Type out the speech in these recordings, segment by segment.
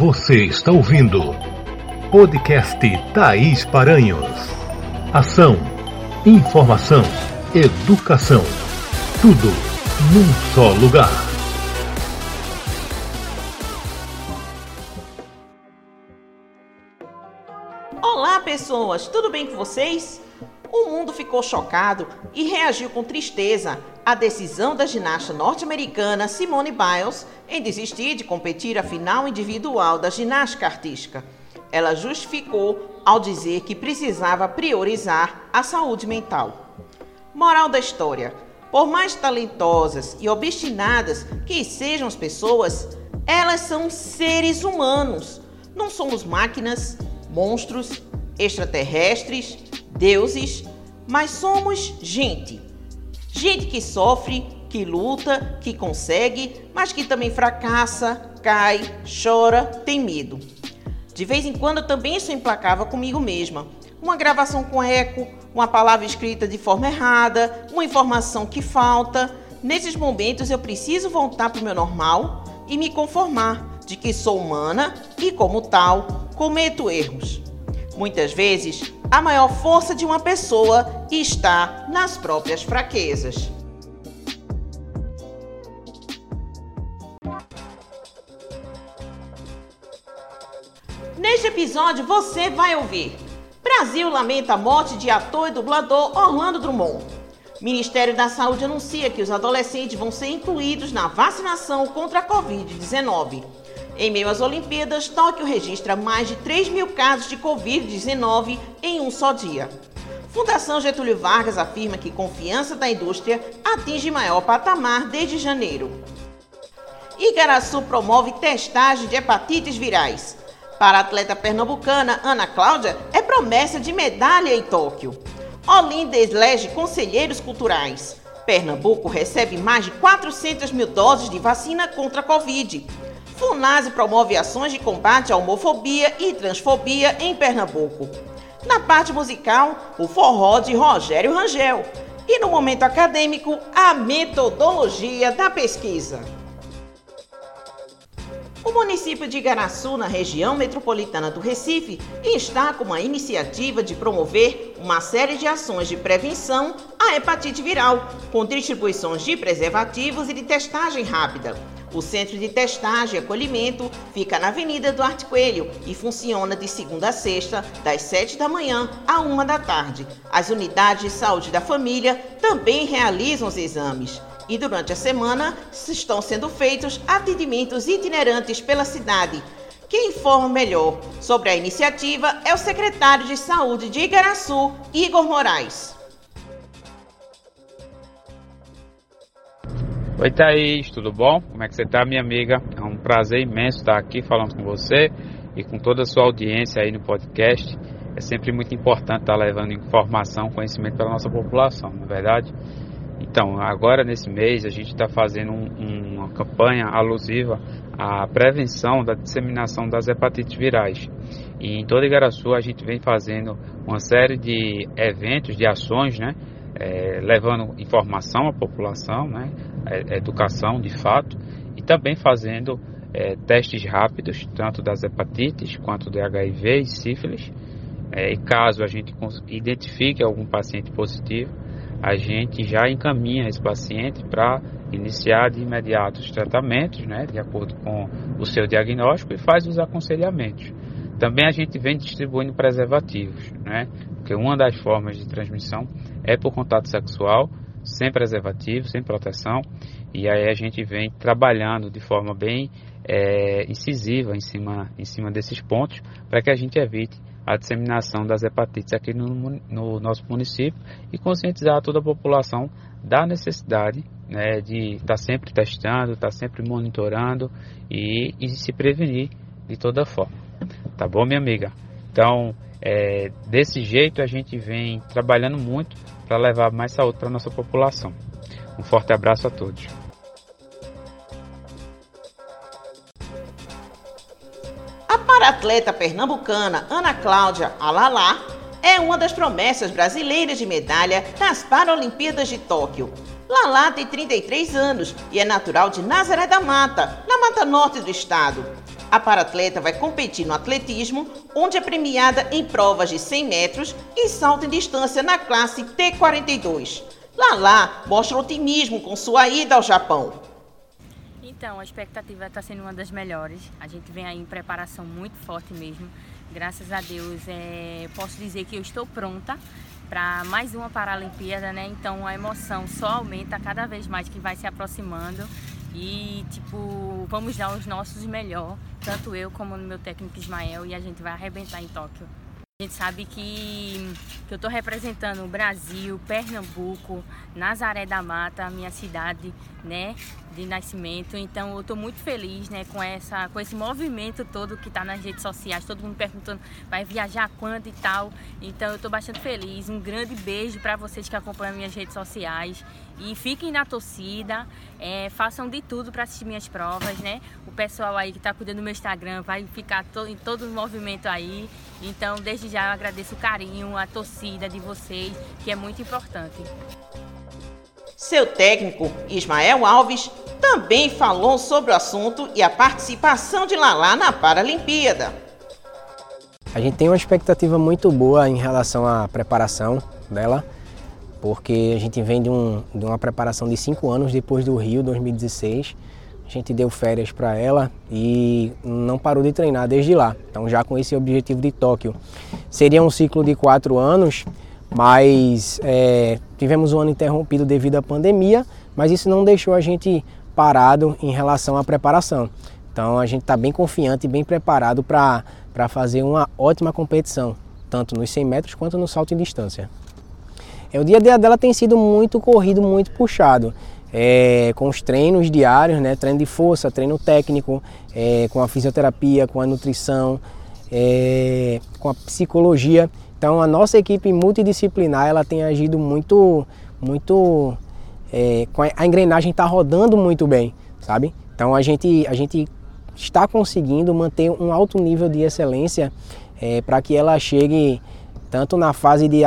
Você está ouvindo podcast Thaís Paranhos. Ação, informação, educação. Tudo num só lugar. Olá, pessoas, tudo bem com vocês? O mundo ficou chocado e reagiu com tristeza à decisão da ginasta norte-americana Simone Biles em desistir de competir a final individual da ginástica artística. Ela justificou ao dizer que precisava priorizar a saúde mental. Moral da história: por mais talentosas e obstinadas que sejam as pessoas, elas são seres humanos. Não somos máquinas, monstros, extraterrestres, deuses, mas somos gente. Gente que sofre, que luta, que consegue, mas que também fracassa, cai, chora, tem medo. De vez em quando eu também sou implacável comigo mesma. Uma gravação com eco, uma palavra escrita de forma errada, uma informação que falta. Nesses momentos eu preciso voltar para o meu normal e me conformar de que sou humana e, como tal, cometo erros. Muitas vezes, a maior força de uma pessoa está nas próprias fraquezas. Neste episódio você vai ouvir: Brasil lamenta a morte de ator e dublador Orlando Drummond. Ministério da Saúde anuncia que os adolescentes vão ser incluídos na vacinação contra a Covid-19. Em meio às Olimpíadas, Tóquio registra mais de 3 mil casos de Covid-19 em um só dia. Fundação Getúlio Vargas afirma que confiança da indústria atinge maior patamar desde janeiro. Igaraçu promove testagem de hepatites virais. Para a atleta pernambucana Ana Cláudia, é promessa de medalha em Tóquio. Olinda elege conselheiros culturais. Pernambuco recebe mais de 400 mil doses de vacina contra a Covid. Funase promove ações de combate à homofobia e transfobia em Pernambuco. Na parte musical, o forró de Rogério Rangel. E no momento acadêmico, a metodologia da pesquisa. O município de Igaraçu, na região metropolitana do Recife, está com uma iniciativa de promover uma série de ações de prevenção à hepatite viral, com distribuições de preservativos e de testagem rápida. O centro de testagem e acolhimento fica na Avenida Duarte Coelho e funciona de segunda a sexta, das 7 da manhã à 1 da tarde. As unidades de saúde da família também realizam os exames. E durante a semana estão sendo feitos atendimentos itinerantes pela cidade. Quem informa melhor sobre a iniciativa é o secretário de Saúde de Igaraçu, Igor Moraes. Oi Thaís, tudo bom? Como é que você está, minha amiga? É um prazer imenso estar aqui falando com você e com toda a sua audiência aí no podcast. É sempre muito importante estar levando informação, conhecimento para a nossa população, não é verdade? Então, agora nesse mês a gente está fazendo um, uma campanha alusiva à prevenção da disseminação das hepatites virais. E em toda Igaraçu a gente vem fazendo uma série de eventos, de ações, né? É, levando informação à população, né? Educação de fato, e também fazendo é, testes rápidos, tanto das hepatites quanto do HIV e sífilis. É, e caso a gente identifique algum paciente positivo, a gente já encaminha esse paciente para iniciar de imediato os tratamentos, né, de acordo com o seu diagnóstico, e faz os aconselhamentos. Também a gente vem distribuindo preservativos, né, porque uma das formas de transmissão é por contato sexual, sem preservativo, sem proteção, e aí a gente vem trabalhando de forma bem é, incisiva em cima, em cima desses pontos para que a gente evite a disseminação das hepatites aqui no, no, nosso município e conscientizar toda a população da necessidade né, de estar tá sempre testando, estar tá sempre monitorando e, e, se prevenir de toda forma. Tá bom, minha amiga? Então, é, desse jeito a gente vem trabalhando muito para levar mais saúde para nossa população. Um forte abraço a todos. A paratleta pernambucana Ana Cláudia Alalá é uma das promessas brasileiras de medalha nas Paralimpíadas de Tóquio. Lala tem 33 anos e é natural de Nazaré da Mata, na Mata Norte do estado. A paratleta vai competir no atletismo, onde é premiada em provas de 100 metros e salto em distância na classe T42. Lala mostra otimismo com sua ida ao Japão. Então, a expectativa está sendo uma das melhores. A gente vem aí em preparação muito forte mesmo. Graças a Deus, é, posso dizer que eu estou pronta para mais uma Paralimpíada, né? Então a emoção só aumenta cada vez mais que vai se aproximando e tipo, vamos dar os nossos melhor, tanto eu como o meu técnico Ismael e a gente vai arrebentar em Tóquio. A gente sabe que, que eu estou representando o Brasil, Pernambuco, Nazaré da Mata, minha cidade, né, de nascimento. Então eu estou muito feliz, né, com essa, com esse movimento todo que está nas redes sociais. Todo mundo perguntando, vai viajar quando e tal. Então eu estou bastante feliz. Um grande beijo para vocês que acompanham minhas redes sociais e fiquem na torcida. É, façam de tudo para assistir minhas provas, né? O pessoal aí que está cuidando do meu Instagram vai ficar to, em todo o movimento aí. Então, desde já eu agradeço o carinho, a torcida de vocês, que é muito importante. Seu técnico, Ismael Alves, também falou sobre o assunto e a participação de Lalá na Paralimpíada. A gente tem uma expectativa muito boa em relação à preparação dela, porque a gente vem de, um, de uma preparação de cinco anos depois do Rio 2016 a gente deu férias para ela e não parou de treinar desde lá. Então, já com esse objetivo de Tóquio. Seria um ciclo de quatro anos, mas é, tivemos um ano interrompido devido à pandemia, mas isso não deixou a gente parado em relação à preparação. Então, a gente está bem confiante e bem preparado para fazer uma ótima competição, tanto nos 100 metros quanto no salto em distância. É, o dia a dia dela tem sido muito corrido, muito puxado é, com os treinos diários, né, treino de força, treino técnico, é, com a fisioterapia, com a nutrição, é, com a psicologia. Então a nossa equipe multidisciplinar ela tem agido muito, muito, é, a engrenagem está rodando muito bem, sabe? Então a gente, a gente está conseguindo manter um alto nível de excelência é, para que ela chegue tanto na fase de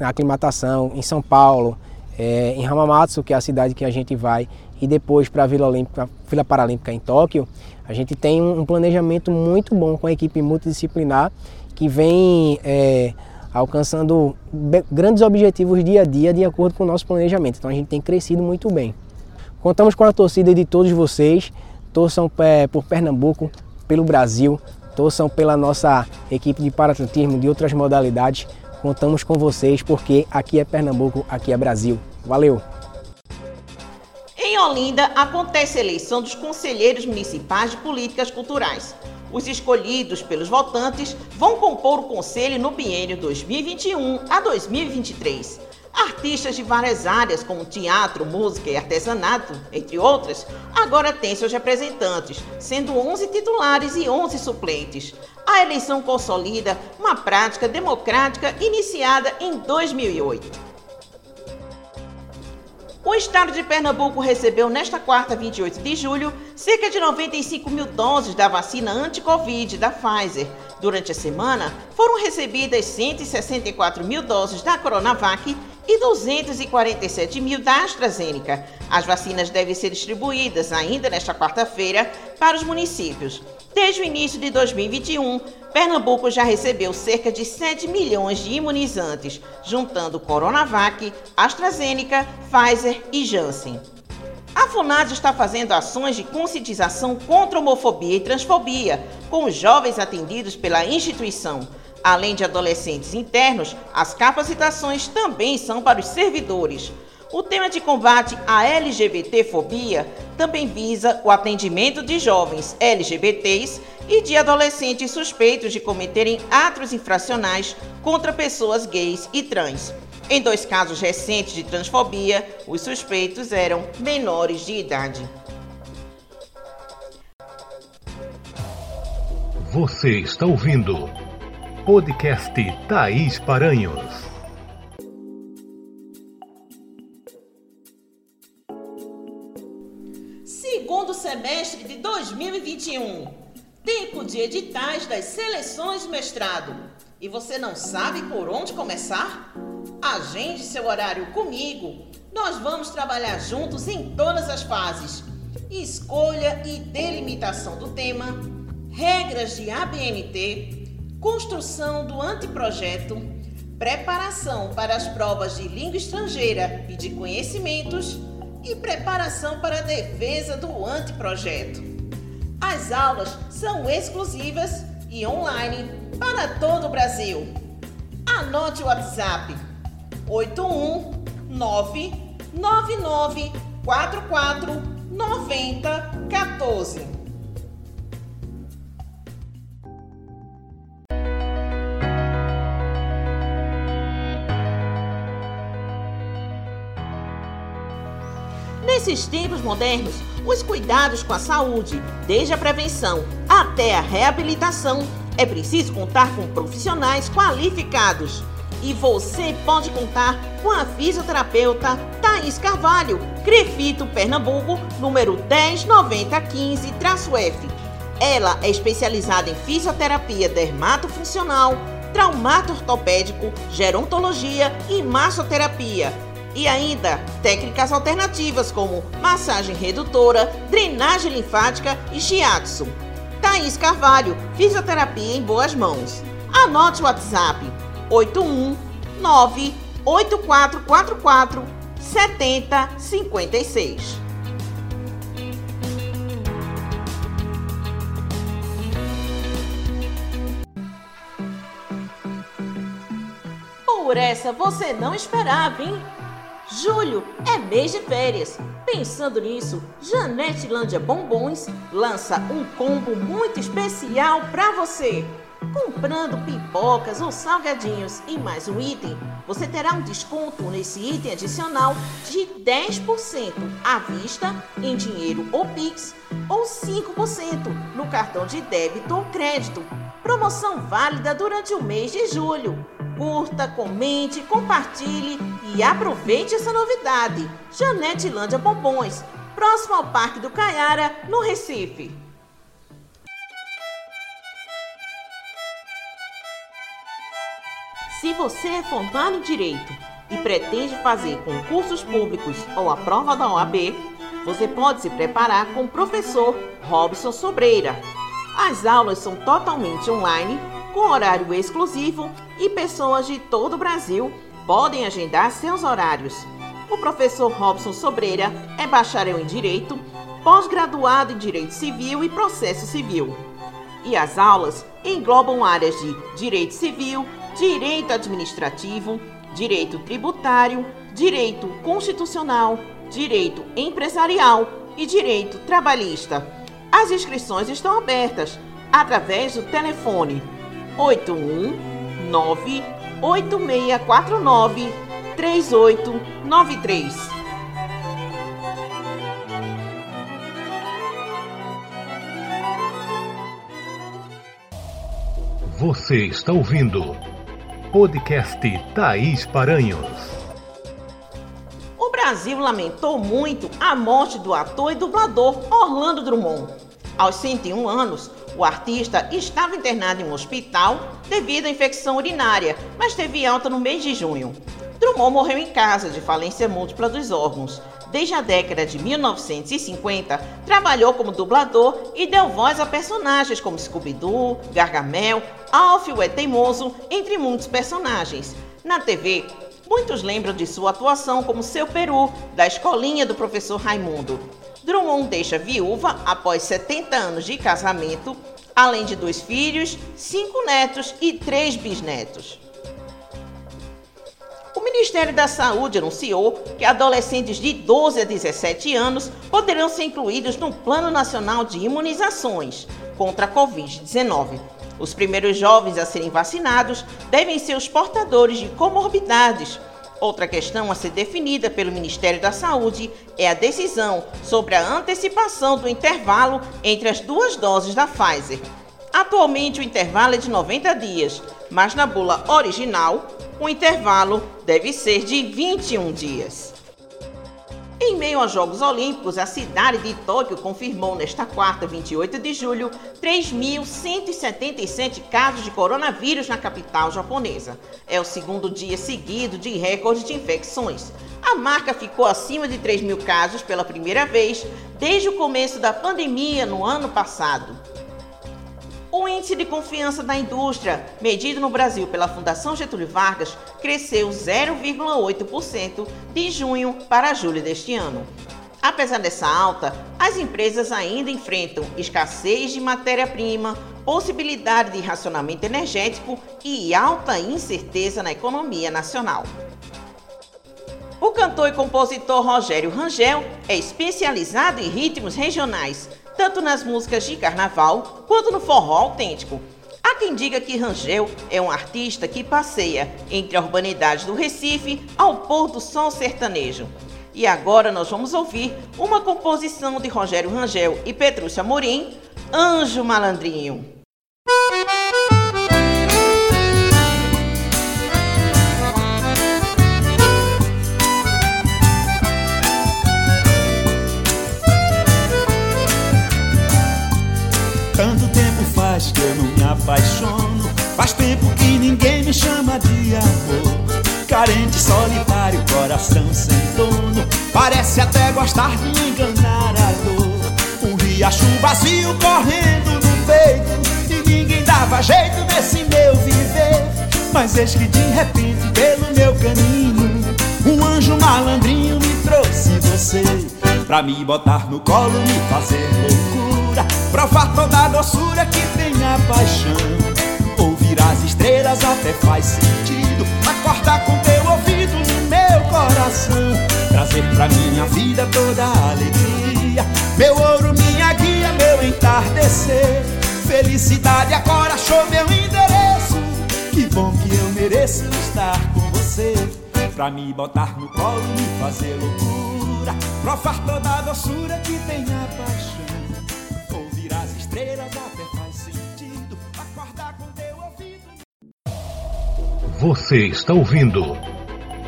aclimatação em São Paulo, é, em Hamamatsu, que é a cidade que a gente vai, e depois para a Vila, Olímpica, Vila Paralímpica em Tóquio, a gente tem um planejamento muito bom com a equipe multidisciplinar que vem é, alcançando grandes objetivos dia a dia de acordo com o nosso planejamento. Então a gente tem crescido muito bem. Contamos com a torcida de todos vocês, torçam é, por Pernambuco, pelo Brasil, torçam pela nossa equipe de paratletismo de outras modalidades. Contamos com vocês porque aqui é Pernambuco, aqui é Brasil. Valeu! Em Olinda acontece a eleição dos conselheiros municipais de políticas culturais. Os escolhidos pelos votantes vão compor o conselho no biênio 2021 a 2023. Artistas de várias áreas, como teatro, música e artesanato, entre outras, agora têm seus representantes, sendo 11 titulares e 11 suplentes a eleição consolida uma prática democrática iniciada em 2008. O estado de Pernambuco recebeu nesta quarta, 28 de julho, cerca de 95 mil doses da vacina anti-Covid da Pfizer. Durante a semana, foram recebidas 164 mil doses da Coronavac e 247 mil da AstraZeneca. As vacinas devem ser distribuídas ainda nesta quarta-feira para os municípios. Desde o início de 2021, Pernambuco já recebeu cerca de 7 milhões de imunizantes, juntando Coronavac, AstraZeneca, Pfizer e Janssen. A FUNAD está fazendo ações de conscientização contra homofobia e transfobia com os jovens atendidos pela instituição. Além de adolescentes internos, as capacitações também são para os servidores. O tema de combate à LGBTfobia também visa o atendimento de jovens LGBTs e de adolescentes suspeitos de cometerem atos infracionais contra pessoas gays e trans. Em dois casos recentes de transfobia, os suspeitos eram menores de idade. Você está ouvindo Podcast Thaís Paranhos. Segundo semestre de 2021. Tempo de editais das seleções de mestrado. E você não sabe por onde começar? Agende seu horário comigo Nós vamos trabalhar juntos em todas as fases: escolha e delimitação do tema, regras de ABNT, construção do anteprojeto, preparação para as provas de língua estrangeira e de conhecimentos e preparação para a defesa do anteprojeto. As aulas são exclusivas e online para todo o Brasil. Anote o WhatsApp 819 9944 9014. Nesses tempos modernos, os cuidados com a saúde, desde a prevenção até a reabilitação, é preciso contar com profissionais qualificados. E você pode contar com a fisioterapeuta Thaís Carvalho, Crefito, Pernambuco, número 109015-F. Ela é especializada em fisioterapia dermatofuncional, traumato ortopédico, gerontologia e massoterapia. E ainda técnicas alternativas como massagem redutora, drenagem linfática e shiatsu. Thaís Carvalho, fisioterapia em boas mãos. Anote o WhatsApp 819 8444 7056. Por essa você não esperava, hein? Julho é mês de férias. Pensando nisso, Janete Lândia Bombons lança um combo muito especial para você. Comprando pipocas ou salgadinhos e mais um item, você terá um desconto nesse item adicional de 10% à vista, em dinheiro ou Pix, ou 5% no cartão de débito ou crédito. Promoção válida durante o mês de julho. Curta, comente, compartilhe e aproveite essa novidade. Janete Lândia Bombons, próximo ao Parque do Caiara, no Recife. Se você é formado em Direito e pretende fazer concursos públicos ou a prova da OAB, você pode se preparar com o professor Robson Sobreira. As aulas são totalmente online, com horário exclusivo e pessoas de todo o Brasil podem agendar seus horários. O professor Robson Sobreira é bacharel em Direito, pós-graduado em Direito Civil e Processo Civil. E as aulas englobam áreas de Direito Civil, direito administrativo, direito tributário, direito constitucional, direito empresarial e direito trabalhista. As inscrições estão abertas através do telefone 819 8649 3893. Você está ouvindo Podcast Thaís Paranhos. O Brasil lamentou muito a morte do ator e dublador Orlando Drummond. Aos 101 anos, o artista estava internado em um hospital devido à infecção urinária, mas teve alta no mês de junho. Drummond morreu em casa de falência múltipla dos órgãos. Desde a década de 1950, trabalhou como dublador e deu voz a personagens como Scooby-Doo, Gargamel, Alf o É Teimoso, entre muitos personagens. Na TV, muitos lembram de sua atuação como seu peru, da escolinha do professor Raimundo. Drummond deixa viúva após 70 anos de casamento, além de dois filhos, cinco netos e três bisnetos. O Ministério da Saúde anunciou que adolescentes de 12 a 17 anos poderão ser incluídos no Plano Nacional de Imunizações contra a Covid-19. Os primeiros jovens a serem vacinados devem ser os portadores de comorbidades. Outra questão a ser definida pelo Ministério da Saúde é a decisão sobre a antecipação do intervalo entre as duas doses da Pfizer. Atualmente o intervalo é de 90 dias, mas na bula original o intervalo deve ser de 21 dias. Em meio aos Jogos Olímpicos, a cidade de Tóquio confirmou nesta quarta, 28 de julho, 3.177 casos de coronavírus na capital japonesa. É o segundo dia seguido de recorde de infecções. A marca ficou acima de 3 mil casos pela primeira vez desde o começo da pandemia no ano passado. O índice de confiança da indústria, medido no Brasil pela Fundação Getúlio Vargas, cresceu 0,8% de junho para julho deste ano. Apesar dessa alta, as empresas ainda enfrentam escassez de matéria-prima, possibilidade de racionamento energético e alta incerteza na economia nacional. O cantor e compositor Rogério Rangel é especializado em ritmos regionais, tanto nas músicas de carnaval quanto no forró autêntico. Há quem diga que Rangel é um artista que passeia entre a urbanidade do Recife ao pôr do sol sertanejo. E agora nós vamos ouvir uma composição de Rogério Rangel e Petrúcia Morim, Anjo Malandrinho. Eu não me apaixono. Faz tempo que ninguém me chama de amor. Carente, solitário, coração sem dono. Parece até gostar de enganar a dor. Um riacho vazio correndo no peito. E ninguém dava jeito nesse meu viver. Mas eis que de repente, pelo meu caminho, um anjo malandrinho me trouxe você. Pra me botar no colo, me fazer loucura Provar toda a doçura que tem a paixão. Ouvir as estrelas até faz sentido Acordar com teu ouvido no meu coração. Trazer pra minha vida toda a alegria. Meu ouro, minha guia, meu entardecer. Felicidade agora achou meu endereço. Que bom que eu mereço estar com você. Pra me botar no colo, me fazer loucura. Provar toda a doçura que tem a paixão estrelas até faz sentido Acordar com teu ouvido Você está ouvindo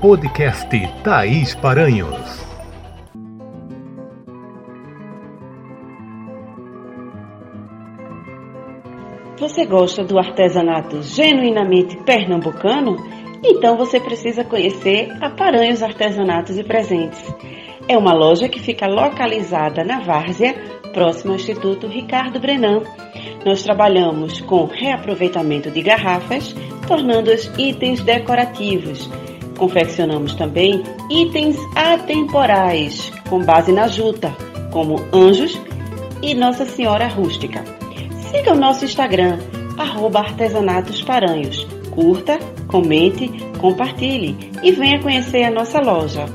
Podcast Thaís Paranhos Você gosta do artesanato genuinamente pernambucano? Então você precisa conhecer a Paranhos Artesanatos e Presentes. É uma loja que fica localizada na Várzea, próximo ao Instituto Ricardo Brenan. Nós trabalhamos com reaproveitamento de garrafas, tornando-as itens decorativos. Confeccionamos também itens atemporais, com base na juta, como anjos e Nossa Senhora Rústica. Siga o nosso Instagram, arroba. Curta, comente, compartilhe e venha conhecer a nossa loja.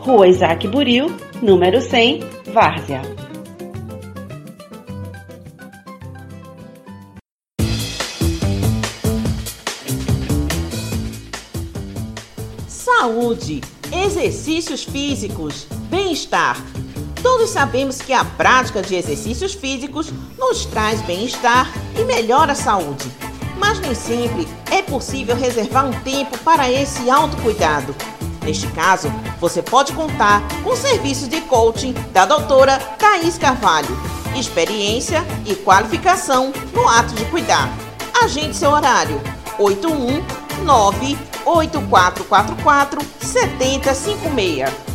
Rua Isaac Buril, número 100, Várzea. Saúde, exercícios físicos, bem-estar. Todos sabemos que a prática de exercícios físicos nos traz bem-estar e melhora a saúde. Mas nem sempre é possível reservar um tempo para esse autocuidado. Neste caso, você pode contar com o serviço de coaching da doutora Thaís Carvalho. Experiência e qualificação no ato de cuidar. Agende seu horário. 819 8444 7056.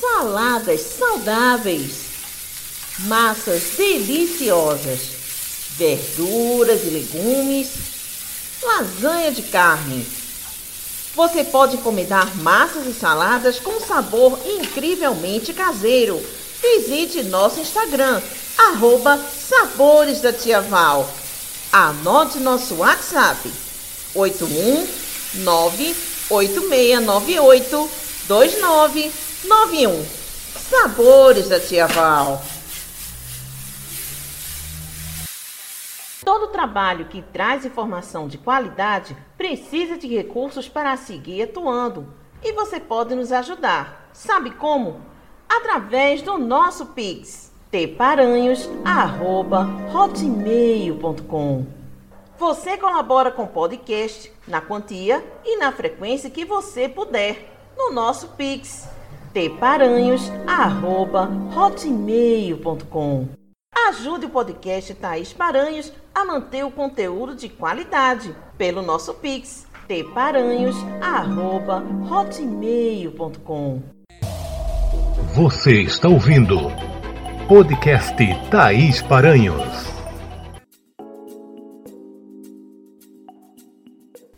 Saladas saudáveis, massas deliciosas, verduras e legumes, lasanha de carne. Você pode encomendar massas e saladas com sabor incrivelmente caseiro. Visite nosso Instagram, arroba Sabores da Tia Val. Anote nosso WhatsApp, 81986982991. Sabores da Tia Val. Todo trabalho que traz informação de qualidade precisa de recursos para seguir atuando. E você pode nos ajudar. Sabe como? Através do nosso Pix tparanhos@hotmail.com. Você colabora com o podcast na quantia e na frequência que você puder no nosso Pix tparanhos@hotmail.com. Ajude o podcast Thaís Paranhos a manter o conteúdo de qualidade pelo nosso Pix tparanhos@hotmail.com. Você está ouvindo podcast Thaís Paranhos.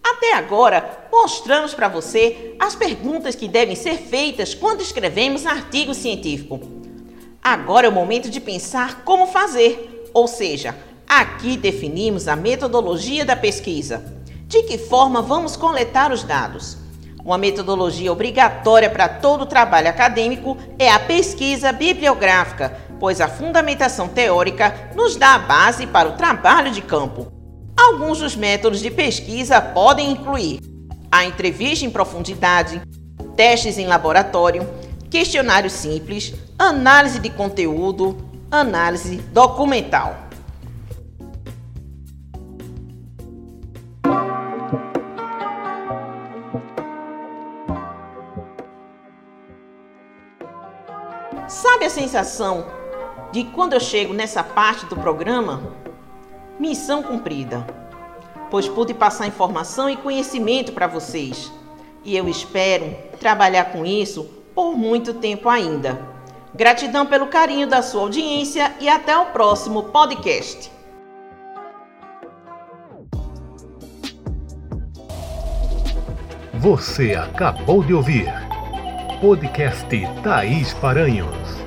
Até agora, mostramos para você as perguntas que devem ser feitas quando escrevemos artigo científico. Agora é o momento de pensar como fazer, ou seja, aqui definimos a metodologia da pesquisa. De que forma vamos coletar os dados? Uma metodologia obrigatória para todo trabalho acadêmico é a pesquisa bibliográfica, pois a fundamentação teórica nos dá a base para o trabalho de campo. Alguns dos métodos de pesquisa podem incluir a entrevista em profundidade, testes em laboratório, questionário simples, análise de conteúdo, análise documental. Sabe a sensação de quando eu chego nessa parte do programa? Missão cumprida, pois pude passar informação e conhecimento para vocês. E eu espero trabalhar com isso por muito tempo ainda. Gratidão pelo carinho da sua audiência e até o próximo podcast. Você acabou de ouvir podcast Thaís Paranhos.